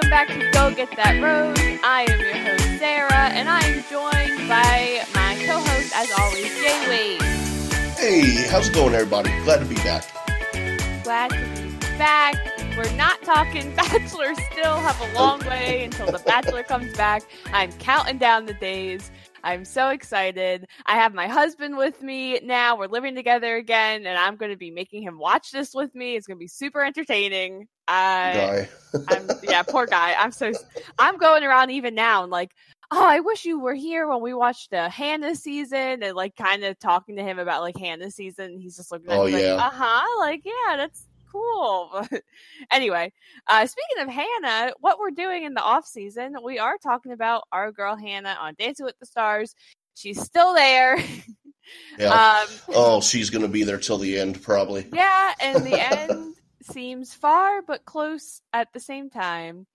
Welcome back to Go Get That Rose. I am your host, Sarah, and I am joined by my co host, as always, Jay Wade. Hey, how's it going, everybody? Glad to be back. Glad to be back. We're not talking Bachelor still, have a long way until the Bachelor comes back. I'm counting down the days. I'm so excited. I have my husband with me now. We're living together again, and I'm going to be making him watch this with me. It's going to be super entertaining. Guy. I'm, yeah, poor guy. I'm so I'm going around even now and like, oh, I wish you were here when we watched the Hannah season and like kind of talking to him about like Hannah season. He's just looking at Oh, me yeah. like, uh huh, like yeah, that's cool. But anyway, uh, speaking of Hannah, what we're doing in the off season, we are talking about our girl Hannah on Dancing with the Stars. She's still there. Yeah. um, oh, she's going to be there till the end, probably. yeah, and the end seems far but close at the same time.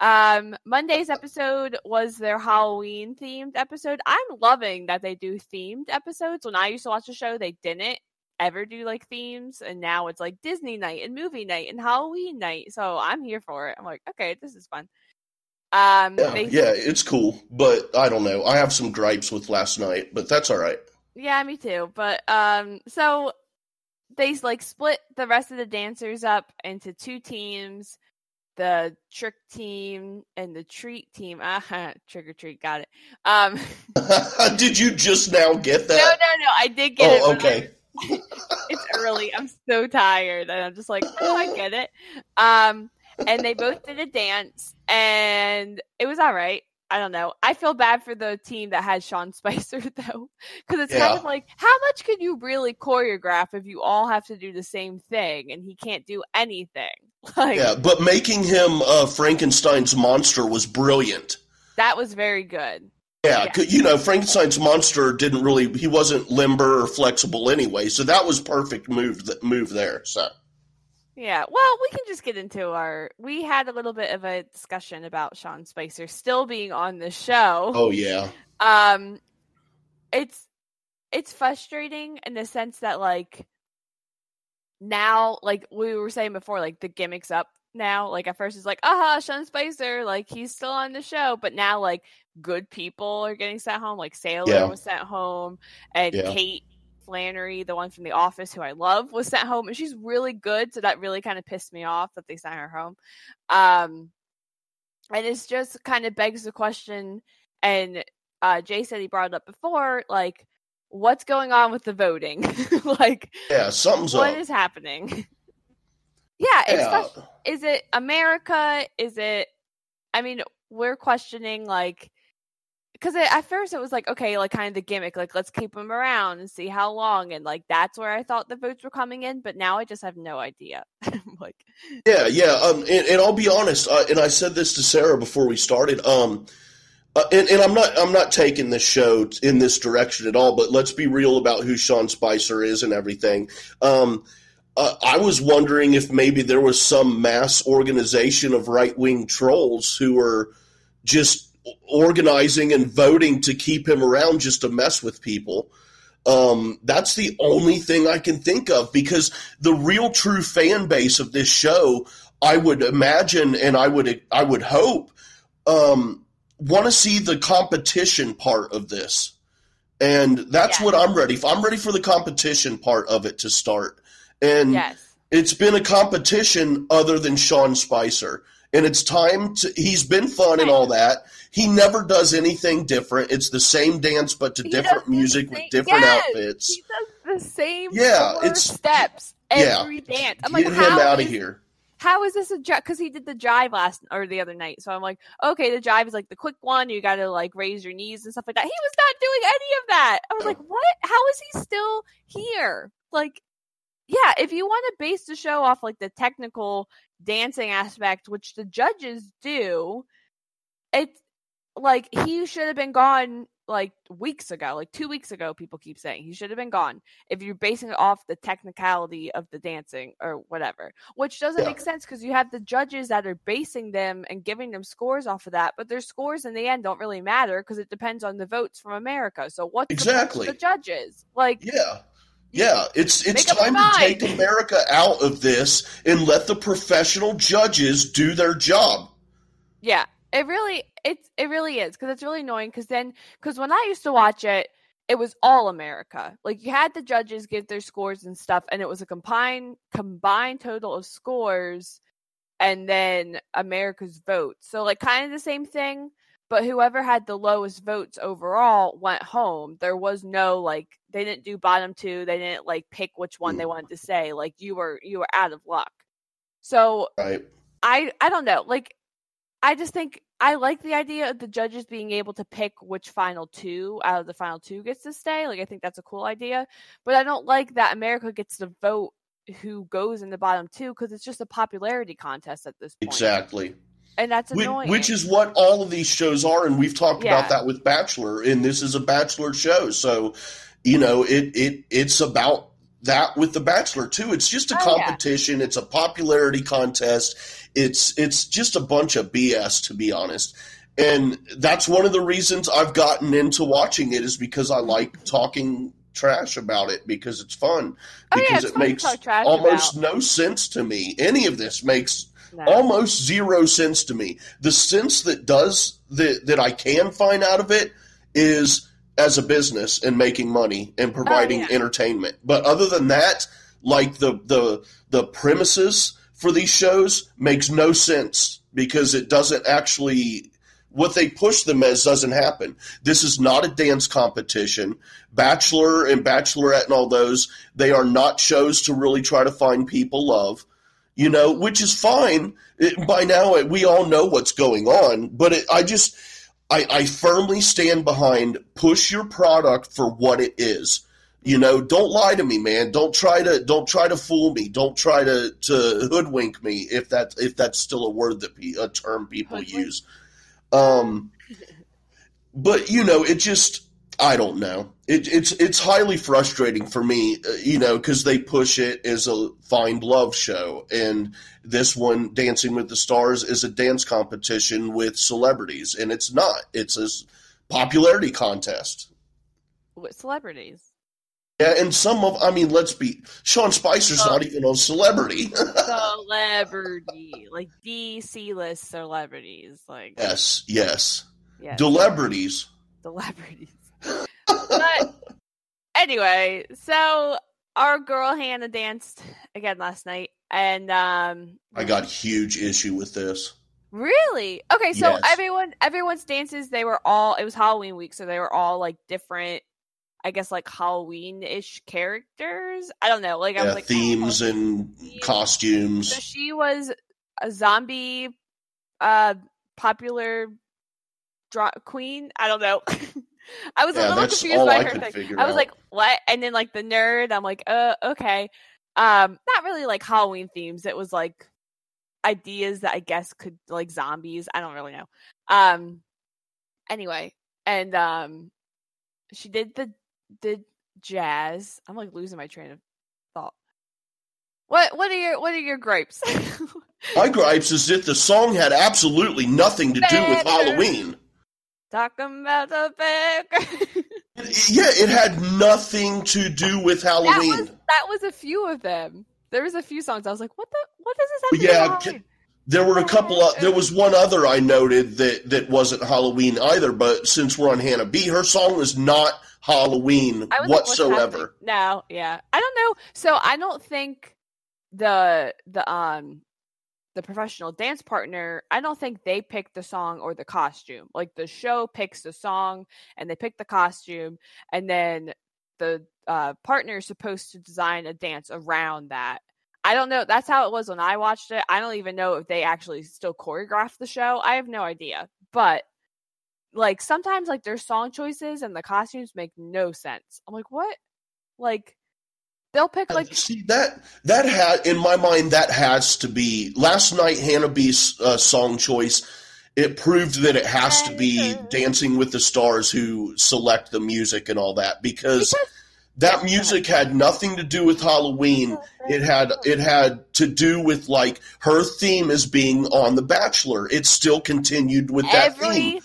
Um, Monday's episode was their Halloween themed episode. I'm loving that they do themed episodes. When I used to watch the show, they didn't ever do like themes, and now it's like Disney night and movie night and Halloween night. So I'm here for it. I'm like, okay, this is fun. Um, Yeah, they- yeah, it's cool, but I don't know. I have some gripes with last night, but that's all right. Yeah, me too. But um so they like split the rest of the dancers up into two teams. The trick team and the treat team. Uh trick or treat, got it. Um Did you just now get that? No, no, no, I did get it. oh, like, okay. it's early. I'm so tired and I'm just like, oh, I get it. Um and they both did a dance and it was all right. I don't know. I feel bad for the team that had Sean Spicer though, because it's kind of like, how much can you really choreograph if you all have to do the same thing and he can't do anything? Like Yeah, but making him uh, Frankenstein's monster was brilliant. that was very good. Yeah, Yeah. you know, Frankenstein's monster didn't really, he wasn't limber or flexible anyway, so that was perfect move, move there. So, Yeah, well, we can just get into our. We had a little bit of a discussion about Sean Spicer still being on the show. oh, yeah. um it's it's frustrating in the sense that like now like we were saying before like the gimmicks up now like at first it's like aha sean spicer like he's still on the show but now like good people are getting sent home like sailor Yeah. was sent home and Yeah. kate flannery the one from the office who i love was sent home and she's really good so that really kind of pissed me off that they sent her home um and it's just kind of begs the question and uh jay said he brought it up before like what's going on with the voting like Yeah, something's what up. is happening yeah it's Yeah. is it america is it i mean we're questioning like because at first it was like okay like kind of the gimmick like let's keep them around and see how long and like that's where i thought the votes were coming in but now i just have no idea like Yeah, yeah. Um, and, and I'll be honest, uh, and I said this to Sarah before we started. Um, uh, and, and I'm not, I'm not taking this show in this direction at all. But let's be real about who Sean Spicer is and everything. Um, uh, I was wondering if maybe there was some mass organization of right wing trolls who were just organizing and voting to keep him around just to mess with people. Um, that's the only thing I can think of because the real true fan base of this show, I would imagine and I would I would hope, um, want to see the competition part of this, and that's Yes. what I'm ready for. I'm ready for the competition part of it to start, and yes it's been a competition other than Sean Spicer. And it's time to. He's been fun and all that. He never does anything different. It's the same dance, but to He different music same- with different Yes! outfits. he does the same Yeah, it's- steps yeah. every dance i'm Get like him out of here. how is this a jive? Because he did the jive last or the other night. So I'm like, okay, the jive is like the quick one. You got to like raise your knees and stuff like that. He was not doing any of that. I was like, what? How is he still here? Like, yeah, if you want to base the show off like the technical dancing aspect, which the judges do, it's like he should have been gone like weeks ago, like two weeks ago. People keep saying he should have been gone if you're basing it off the technicality of the dancing or whatever, which doesn't Yeah. make sense because you have the judges that are basing them and giving them scores off of that, but their scores in the end don't really matter because it depends on the votes from America. So the of Exactly. the judges? Like, Yeah. Yeah, it's it's Make up your time to take America out of this and let the professional judges do their job. Yeah, it really it's it really is because it's really annoying. Because then because when I used to watch it, it was all America. Like you had the judges give their scores and stuff, and it was a combined combined total of scores, and then America's vote. So like kind of the same thing, but whoever had the lowest votes overall went home. There was no like they didn't do bottom two. They didn't like pick which one they mm. wanted to say. Like you were you were out of luck. So Right. I I don't know. Like I just think I like the idea of the judges being able to pick which final two out of the final two gets to stay. Like I think that's a cool idea. But I don't like that America gets to vote who goes in the bottom two because it's just a popularity contest at this point. Exactly. And that's Which, annoying. which is what all of these shows are, and we've talked Yeah. about that with Bachelor, and this is a Bachelor show, so you know it it it's about that with the Bachelor too. It's just a Oh, yeah. competition. It's a popularity contest. It's it's just a bunch of BS to be honest. And that's one of the reasons I've gotten into watching it is because I like talking trash about it because it's fun. Oh, Because it fun makes almost about. no sense to me. Any of this makes No. almost zero sense to me. The sense that does that that I can find out of it is as a business and making money and oh, providing Oh, yeah. entertainment. But other than that, like the the the premises for these shows makes no sense because it doesn't actually what they push them as doesn't happen. This is not a dance competition. Bachelor and Bachelorette and all those, they are not shows to really try to find people love you know, which is fine. It, by now, we all know what's going on, but it, I just, I, I firmly stand behind push your product for what it is. You know, don't lie to me, man. Don't try to don't try to fool me. Don't try to, to hoodwink me if that if that's still a word that pe- a term people Hoodwink? use. Um, but you know, it just I don't know. It, it's it's highly frustrating for me, uh, you know, because they push it as a find love show, and this one, Dancing with the Stars, is a dance competition with celebrities, and it's not. It's a popularity contest. With celebrities. Yeah, and some of, I mean, let's be, Sean Spicer's Oh. not even a celebrity. Celebrity. like D C list celebrities. Like yes, yes, yeah. celebrities. celebrities. but anyway, so our girl Hannah danced again last night, and um, I got huge issue with this. really okay. So Yes. everyone, everyone's dances, they were all. It was Halloween week, so they were all like different. I guess like Halloween-ish characters. I don't know. Like I was like themes and So costumes. she was a zombie, uh, popular dra- queen. I don't know. I was a little confused by I her thing. I was out. like, what? And then like the nerd, I'm like, uh, okay. Um, not really like Halloween themes. It was like ideas that I guess could like zombies. I don't really know. Um, anyway, and um, she did the the jazz. I'm like losing my train of thought. What what are your what are your gripes? My gripes is that the song had absolutely nothing to do with Halloween. Talking about the baker. Yeah, it had nothing to do with that Halloween. was that was a few of them. There was a few songs. I was like, what the what does this have to do Yeah, with? There were a couple of, there was one other I noted that, that wasn't Halloween either, but since we're on Hannah B, her song was not Halloween I was like, what's whatsoever. no, yeah. I don't know. So I don't think the the um the professional dance partner, I don't think they pick the song or the costume. Like the show picks the song and they pick the costume and then the uh partner is supposed to design a dance around that. I don't know. That's how it was when I watched it. I don't even know if they actually still choreographed the show. I have no idea. But like sometimes like their song choices and the costumes make no sense. I'm like, what? Like they'll pick like See that that had in my mind that has to be last night Hannah B's uh, song choice. It proved that it has to be Dancing with the Stars who select the music and all that because because that music had nothing to do with Halloween. It had it had to do with like her theme as being on The Bachelor. It still continued with that every theme.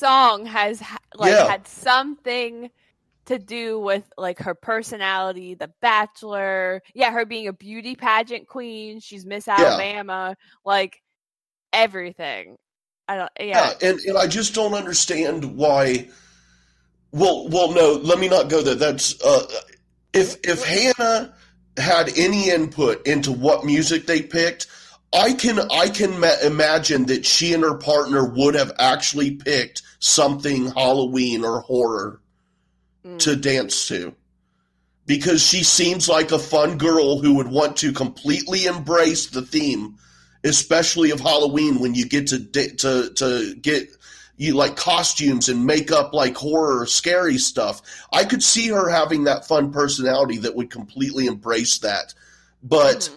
Song has like Yeah. had something to do with like her personality, the bachelor, yeah, her being a beauty pageant queen, she's Miss Alabama, like everything. I don't. Yeah. Yeah, and, and I just don't understand why. Well, well, no. Let me not go there. That's uh, if if Hannah had any input into what music they picked, I can I can ma- imagine that she and her partner would have actually picked something Halloween or horror Mm. to dance to. Because she seems like a fun girl who would want to completely embrace the theme, especially of Halloween when you get to da- to to get you like costumes and make up like horror scary stuff. I could see her having that fun personality that would completely embrace that. But Mhm.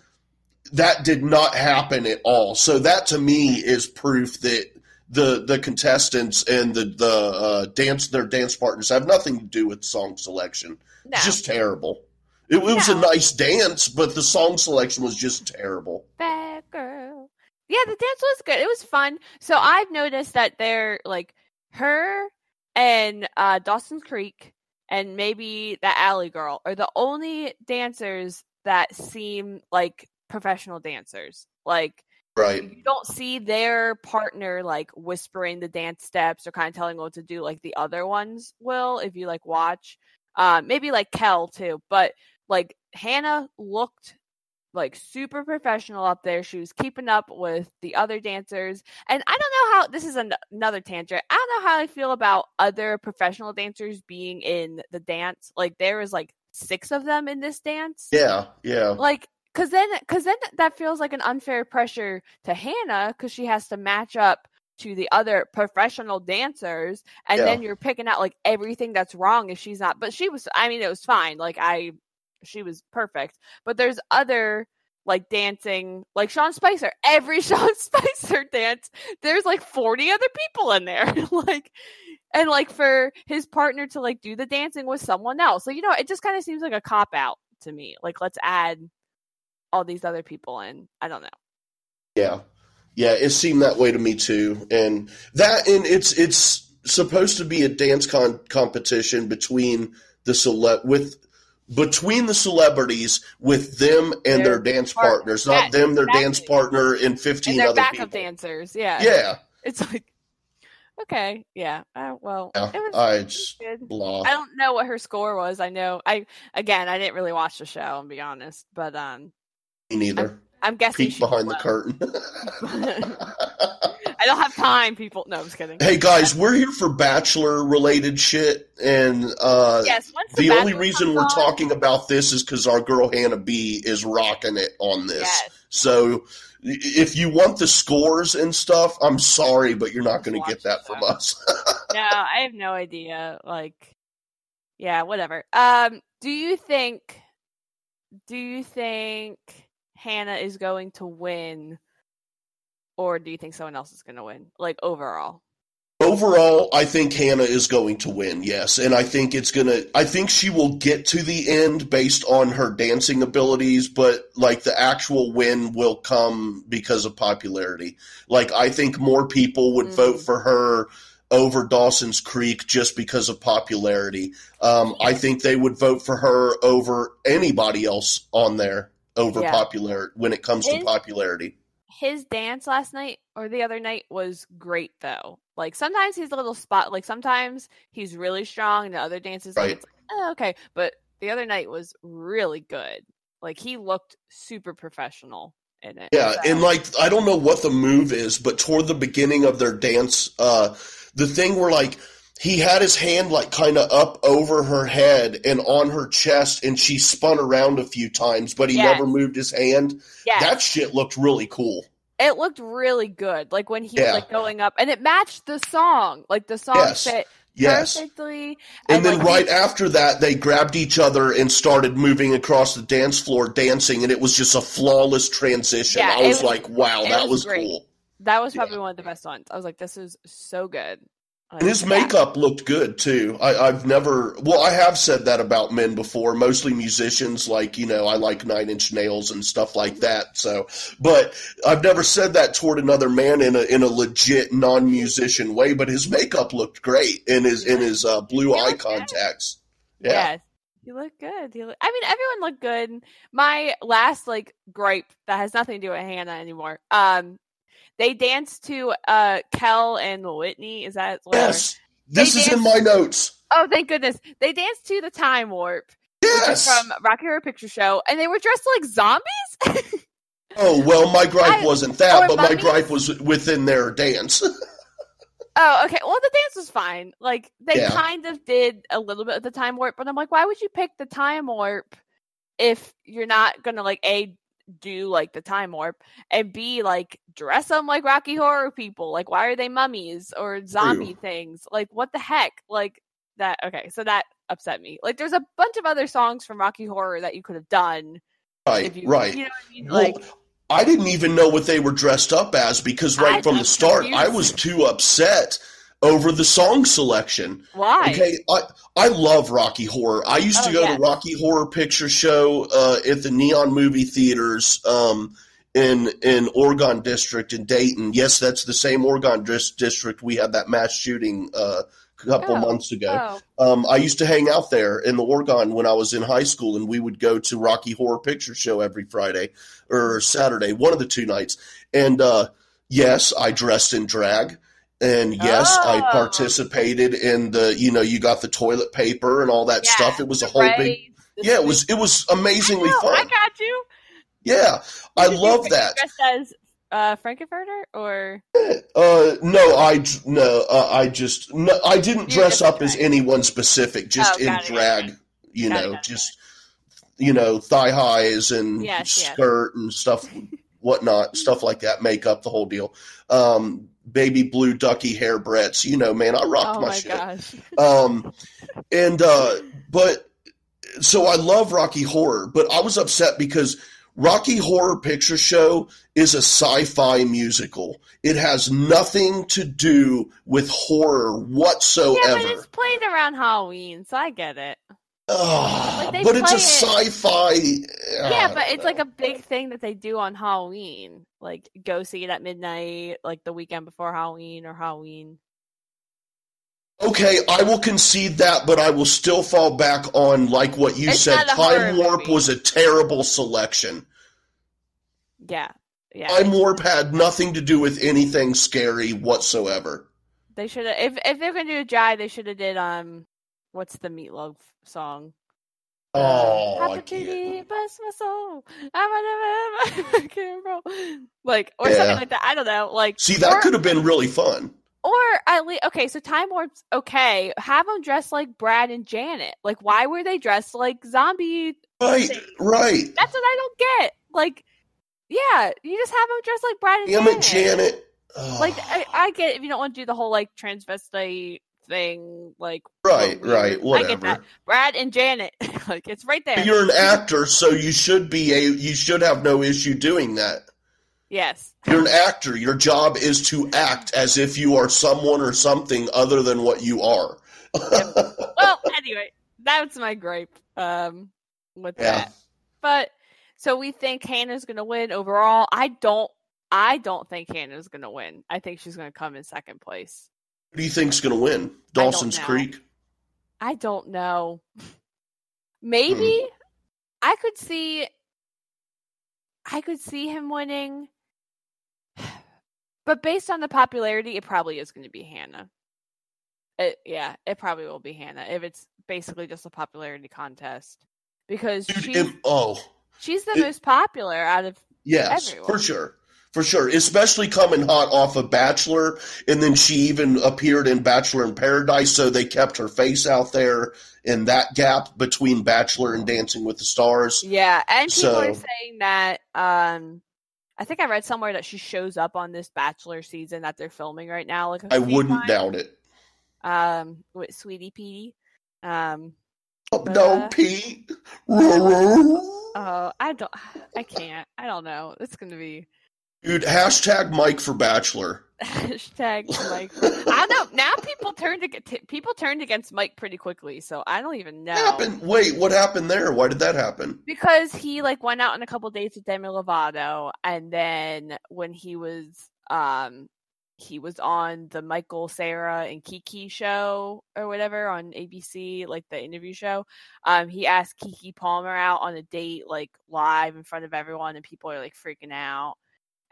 That did not happen at all. So that to me is proof that the the contestants and the the uh, dance their dance partners have nothing to do with song selection. No. It's just terrible. It, it was a nice dance, but the song selection was just terrible. Bad girl. Yeah, the dance was good. It was fun. So I've noticed that they're like her and uh, Dawson's Creek and maybe the Alley Girl are the only dancers that seem like professional dancers. Like Right. you don't see their partner like whispering the dance steps or kind of telling what to do like the other ones will if you like watch. Uh, maybe like Kel too, but like Hannah looked like super professional up there. She was keeping up with the other dancers. And I don't know how this is an, another tangent. I don't know how I feel about other professional dancers being in the dance. Like there was like six of them in this dance Yeah. Yeah. like because then because then that feels like an unfair pressure to hannah because she has to match up to the other professional dancers and Yeah. then you're picking out like everything that's wrong if she's not but she was i mean it was fine like i she was perfect but there's other like dancing like sean spicer every sean spicer dance there's like 40 other people in there like and like for his partner to like do the dancing with someone else so you know it just kind of seems like a cop out to me like let's add all these other people in i don't know Yeah. Yeah, it seemed that way to me too. And that and it's it's supposed to be a dance con- competition between the cele- with between the celebrities with them and their, Their dance part- partners, not yeah, them, their dance partner, and 15 and other backup people. dancers yeah Yeah. it's like okay yeah uh, well Yeah. it was, I just i don't know what her score was i know i again i didn't really watch the show i'll be honest but um Me neither. i'm guessing Peek behind the curtain. i don't have time people no i'm just kidding hey guys, we're here for bachelor related shit and uh yes once the only reason we're on- talking about this is because our girl Hannah B is rocking it on this. yes So if you want the scores and stuff, I'm sorry, but you're not going to get that from us. no, I have no idea. Like, yeah, whatever. Um, do you think? Do you think Hannah is going to win, or do you think someone else is going to win? Like overall, Overall, I think Hannah is going to win, yes. And I think it's going to, I think she will get to the end based on her dancing abilities, but like the actual win will come because of popularity. Like, I think more people would Mm. vote for her over Dawson's Creek just because of popularity. Um, I think they would vote for her over anybody else on there over Yeah. popular when it comes to popularity. his dance last night or the other night was great though. Like sometimes he's a little spot. Like sometimes he's really strong, and the other dances like, Right. it's like, oh, okay. But the other night was really good. Like he looked super professional in it. Yeah, so- and like I don't know what the move is, but toward the beginning of their dance, uh, the thing where like he had his hand like kind of up over her head and on her chest, and she spun around a few times, but he Yes. never moved his hand. yeah, That shit looked really cool. it looked really good. Like when he Yeah. was like going up, and it matched the song. Like the song Yes. fit Yes. perfectly. And, then like, right after that, they grabbed each other and started moving across the dance floor, dancing, and it was just a flawless transition. Yeah, I was, was- like, "Wow, that was was cool." that was Yeah. probably one of the best ones. I was like, this is so good. And his makeup looked good too. I, I've never, well, I have said that about men before, mostly musicians. Like, you know, I like Nine Inch Nails and stuff like that. So, but I've never said that toward another man in a in a legit non musician way. But his makeup looked great in his in his uh, blue He eye looked good. contacts. Yeah, Yes. You look good. Look, I mean, everyone looked good. My last like gripe that has nothing to do with Hannah anymore. Um, They danced to uh Kel and Witney. Is that what- Yes, this They is in my notes. Oh, thank goodness. They danced to the Time Warp, Yes. from Rocky Horror Picture Show, and they were dressed like zombies. Oh well, my gripe I- wasn't that, or but my gripe was within their dance. oh, okay. Well, the dance was fine. Like they Yeah. kind of did a little bit of the Time Warp, but I'm like, why would you pick the Time Warp if you're not gonna like a do like the Time Warp and b like dress them like Rocky Horror people? Like, why are they mummies or zombie things? Like, what the heck? Like that. Okay, so that upset me. Like, there's a bunch of other songs from Rocky Horror that you could have done. right, If you, right. You know what I mean? Well, Like, I didn't even know what they were dressed up as because right I- from the start. I was too upset over the song selection. why? Okay, I I love Rocky Horror. I used to Oh, go yeah. to Rocky Horror Picture Show uh, at the Neon Movie Theaters um, in in Oregon District in Dayton. Yes, that's the same Oregon dis- district we had that mass shooting uh, a couple Oh, months ago. Oh, Um, I used to hang out there in the Oregon when I was in high school, and we would go to Rocky Horror Picture Show every Friday or Saturday, one of the two nights. And uh, yes, I dressed in drag, and yes, I Oh. participated in the. You know, you got the toilet paper and all that Yeah, stuff. It was a whole big. Yeah, it was. It was I amazingly know, fun. I got you. yeah, I Did love that. Dressed as uh, Frank-N-Furter or Uh, no, I no, uh, I just no, I didn't You're dress up as anyone specific, just Oh, in it, drag. it. You Got know, it, just you know, thigh highs and Yes, yes. skirt and stuff, whatnot, stuff like that, makeup, the whole deal. Um, baby blue ducky hair breadths. You know, man, I rocked oh my, my shit. gosh. Um, and uh, but so I love Rocky Horror, but I was upset because Rocky Horror Picture Show is a sci-fi musical. It has nothing to do with horror whatsoever. Yeah, but it's played around Halloween, so I get it. Ugh, Like, but it's a sci-fi. yeah, uh, but it's like a big thing that they do on Halloween. Like go see it at midnight, like the weekend before Halloween or Halloween. Okay, I will concede that, but I will still fall back on like what you It's said. not a horror Time Warp movie. was a terrible selection. Yeah. Yeah. Time Warp had nothing to do with anything scary whatsoever. They should have if if they're gonna do a jive, they should have did um what's the Meat Loaf song? Oh, oh I Happy can't. be, bless my soul. I'm a never can't roll. Like or Yeah. something like that. I don't know. Like See, that could have been really fun. or at least okay. So Time Warp's okay. Have them dressed like Brad and Janet. Like why were they dressed like zombie? Right, right. That's what I don't get. Like yeah, you just have them dressed like Brad and Damn Janet. it, Janet. Ugh. Like I, I get if you don't want to do the whole like transvestite thing. Like right, right, I get whatever. that. Brad and Janet, like it's right there. You're an actor, so you should be a. You should have no issue doing that. yes. You're an actor. Your job is to act as if you are someone or something other than what you are. well, anyway, that's my gripe um, with Yeah. that. But so we think Hannah's going to win overall. I don't. I don't think Hannah's going to win. I think she's going to come in second place. Who do you think's going to win? Dawson's know. Creek. I don't know. Maybe hmm. I could see. I could see him winning, but based on the popularity, it probably is going to be Hannah. It, yeah, it probably will be Hannah if it's basically just a popularity contest because Dude, she's if- oh, she's the it- most popular out of yes, Everyone. for sure. For sure, especially coming hot off of Bachelor, and then she even appeared in Bachelor in Paradise, so they kept her face out there in that gap between Bachelor and Dancing with the Stars. yeah, and people are So- saying that. Um, I think I read somewhere that she shows up on this Bachelor season that they're filming right now. Like I wouldn't times. doubt it. um with Sweetie Petey. Um Oh, Uh, no, Pete. Dude, oh I don't I can't. I don't know. It's gonna be hashtag Mike for Bachelor. hashtag Mike. I don't know. Now people turned ag- people turned against Mike pretty quickly, so I don't even know. What happened? Wait, what happened there? Why did that happen? Because he like went out on a couple dates with Demi Lovato and then when he was um he was on the Michael, Sarah, and Keke show or whatever on ABC, like the interview show. Um, he asked Keke Palmer out on a date, like live in front of everyone, and people are like freaking out.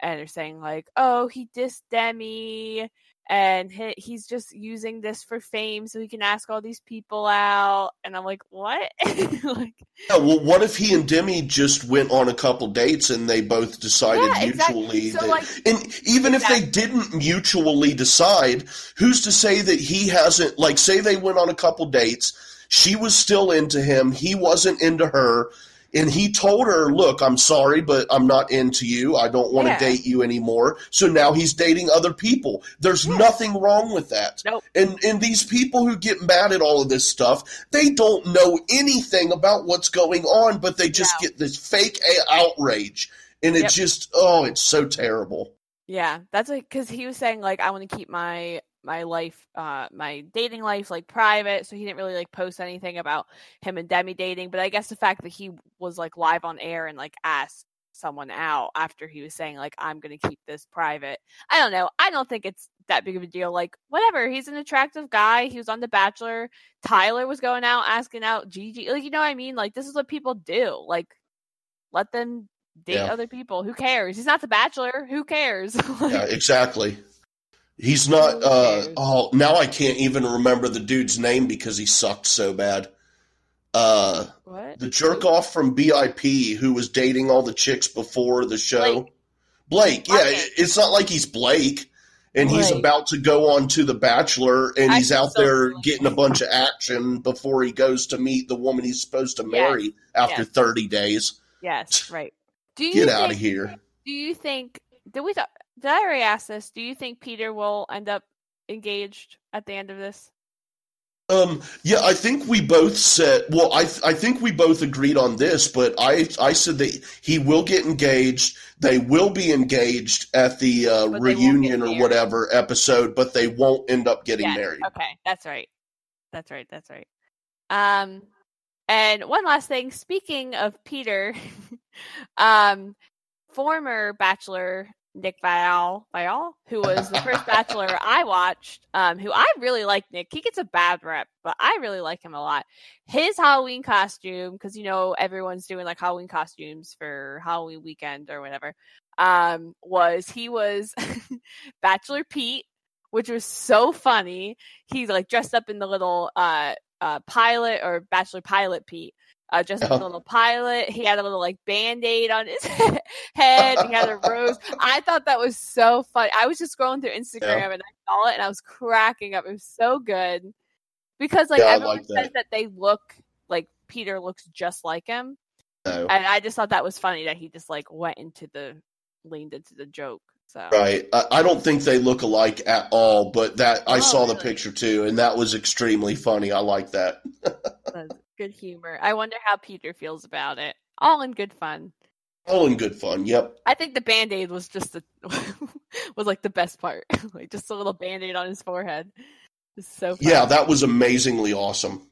And they're saying like, "Oh, he dissed Demi." And he, he's just using this for fame so he can ask all these people out. And I'm like, what? like, Yeah, well, what if he and Demi just went on a couple dates and they both decided Yeah, exactly. mutually So, that, like- and even if they didn't mutually decide, who's to say that he hasn't, like, say they went on a couple dates, she was still into him, he wasn't into her, and he told her, look, I'm sorry, but I'm not into you. I don't want to Yeah. date you anymore. So now he's dating other people. There's Yeah. nothing wrong with that. Nope. And and these people who get mad at all of this stuff, they don't know anything about what's going on, but they just No. get this fake a- outrage, and it's Yep. just oh, it's so terrible. Yeah, that's because he was saying like I want to keep my my life, uh, my dating life like private, so he didn't really like post anything about him and Demi dating. But I guess the fact that he was like live on air and like asked someone out after he was saying like I'm gonna keep this private. I don't know. I don't think it's that big of a deal. Like whatever. He's an attractive guy. He was on The Bachelor. Tyler was going out asking out Gigi. Like you know what I mean? Like this is what people do. Like let them date Yeah. other people. Who cares? He's not The Bachelor. Who cares? Like, Yeah, exactly. He's not. Uh, oh, now I can't even remember the dude's name because he sucked so bad. Uh, What? the jerk off from BIP who was dating all the chicks before the show. Blake, yeah, Okay. it's not like he's Blake and he's about to go on to The Bachelor and I he's out so there Blake. getting a bunch of action before he goes to meet the woman he's supposed to marry after Yes. 30 days. Yes, right. Do you Get think, out of here. Do you think? Did we? talk- Did I already ask this? Do you think Peter will end up engaged at the end of this? Um, yeah, I think we both said. Well, I I think we both agreed on this, but I I said that he will get engaged. They will be engaged at the uh, But they won't get reunion or whatever episode, but they won't end up getting Yes, married. Okay, that's right. That's right. That's right. Um, and one last thing. Speaking of Peter, um, former Bachelor Nick Viall, Viall, who was the first Bachelor I watched, um, who I really like. Nick, he gets a bad rep, but I really like him a lot. His Halloween costume, because you know everyone's doing like Halloween costumes for Halloween weekend or whatever. Um, was he was Bachelor Pete, which was so funny. He's like dressed up in the little uh uh pilot or Bachelor Pilot Pete. Uh, just Yeah. a little pilot. He had a little like band aid on his head. He had a rose. I thought that was so funny. I was just scrolling through Instagram and I saw it and I was cracking up. It was so good because like Yeah, everyone like says that. that they look like Peter looks just like him, No. and I just thought that was funny that he just like went into the leaned into the joke. So Right. I, I don't think they look alike at all, but that I Oh, saw the picture too, and that was extremely funny. I like that. good humor. I wonder how Peter feels about it. All in good fun. All in good fun. Yep. I think the band aid was just the was like the best part. like just a little band aid on his forehead. So funny. Yeah, that was amazingly awesome.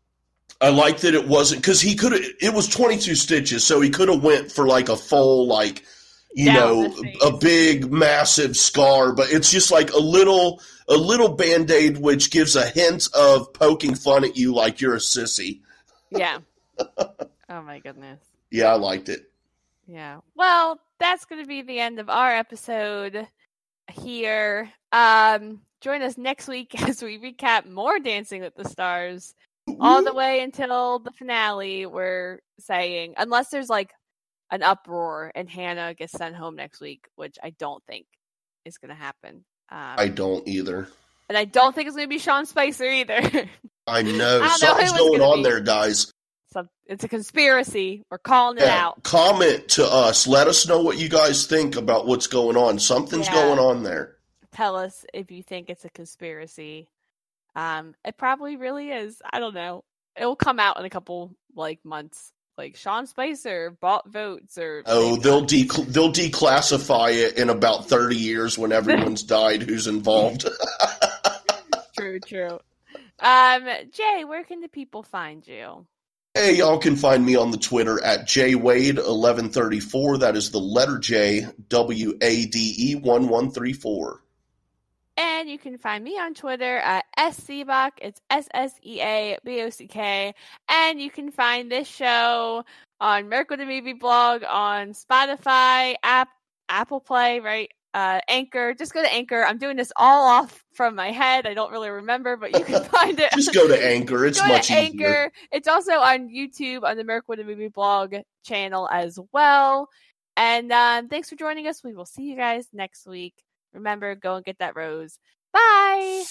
I like that it wasn't because he could. It was twenty two stitches, so he could have went for like a full, like you Down know, a big massive scar. But it's just like a little, a little band aid, which gives a hint of poking fun at you, like you're a sissy. Yeah. Oh my goodness. Yeah, I liked it. Yeah. Well, that's going to be the end of our episode here. Um join us next week as we recap more Dancing with the Stars all the way until the finale. We're saying unless there's like an uproar and Hannah gets sent home next week, which I don't think is going to happen. Um, I don't either. and I don't think it's going to be Sean Spicer either. I know I don't know something's going on be. there, guys. so it's a conspiracy. We're calling it Yeah, out. comment to us. Let us know what you guys think about what's going on. Something's Yeah. going on there. tell us if you think it's a conspiracy. Um, it probably really is. I don't know. It will come out in a couple like months. Like Sean Spicer bought votes, or Oh, they'll de- they'll declassify it in about thirty years when everyone's died who's involved. true, true. Um, Jay, where can the people find you? hey, y'all can find me on the Twitter at jwade1134. That is the letter J W A D E one one three four. And you can find me on Twitter at SCBock. It's S S E A B O C K. And you can find this show on Miracle the Movie blog on Spotify, app, Apple Play, right? uh, Anchor. Just go to Anchor. I'm doing this all off from my head. I don't really remember, but you can find it. Just go to Anchor. It's much Anchor. easier. It's also on YouTube on the Merkwood with Movie blog channel as well. And um, thanks for joining us. We will see you guys next week. Remember, go and get that rose. Bye.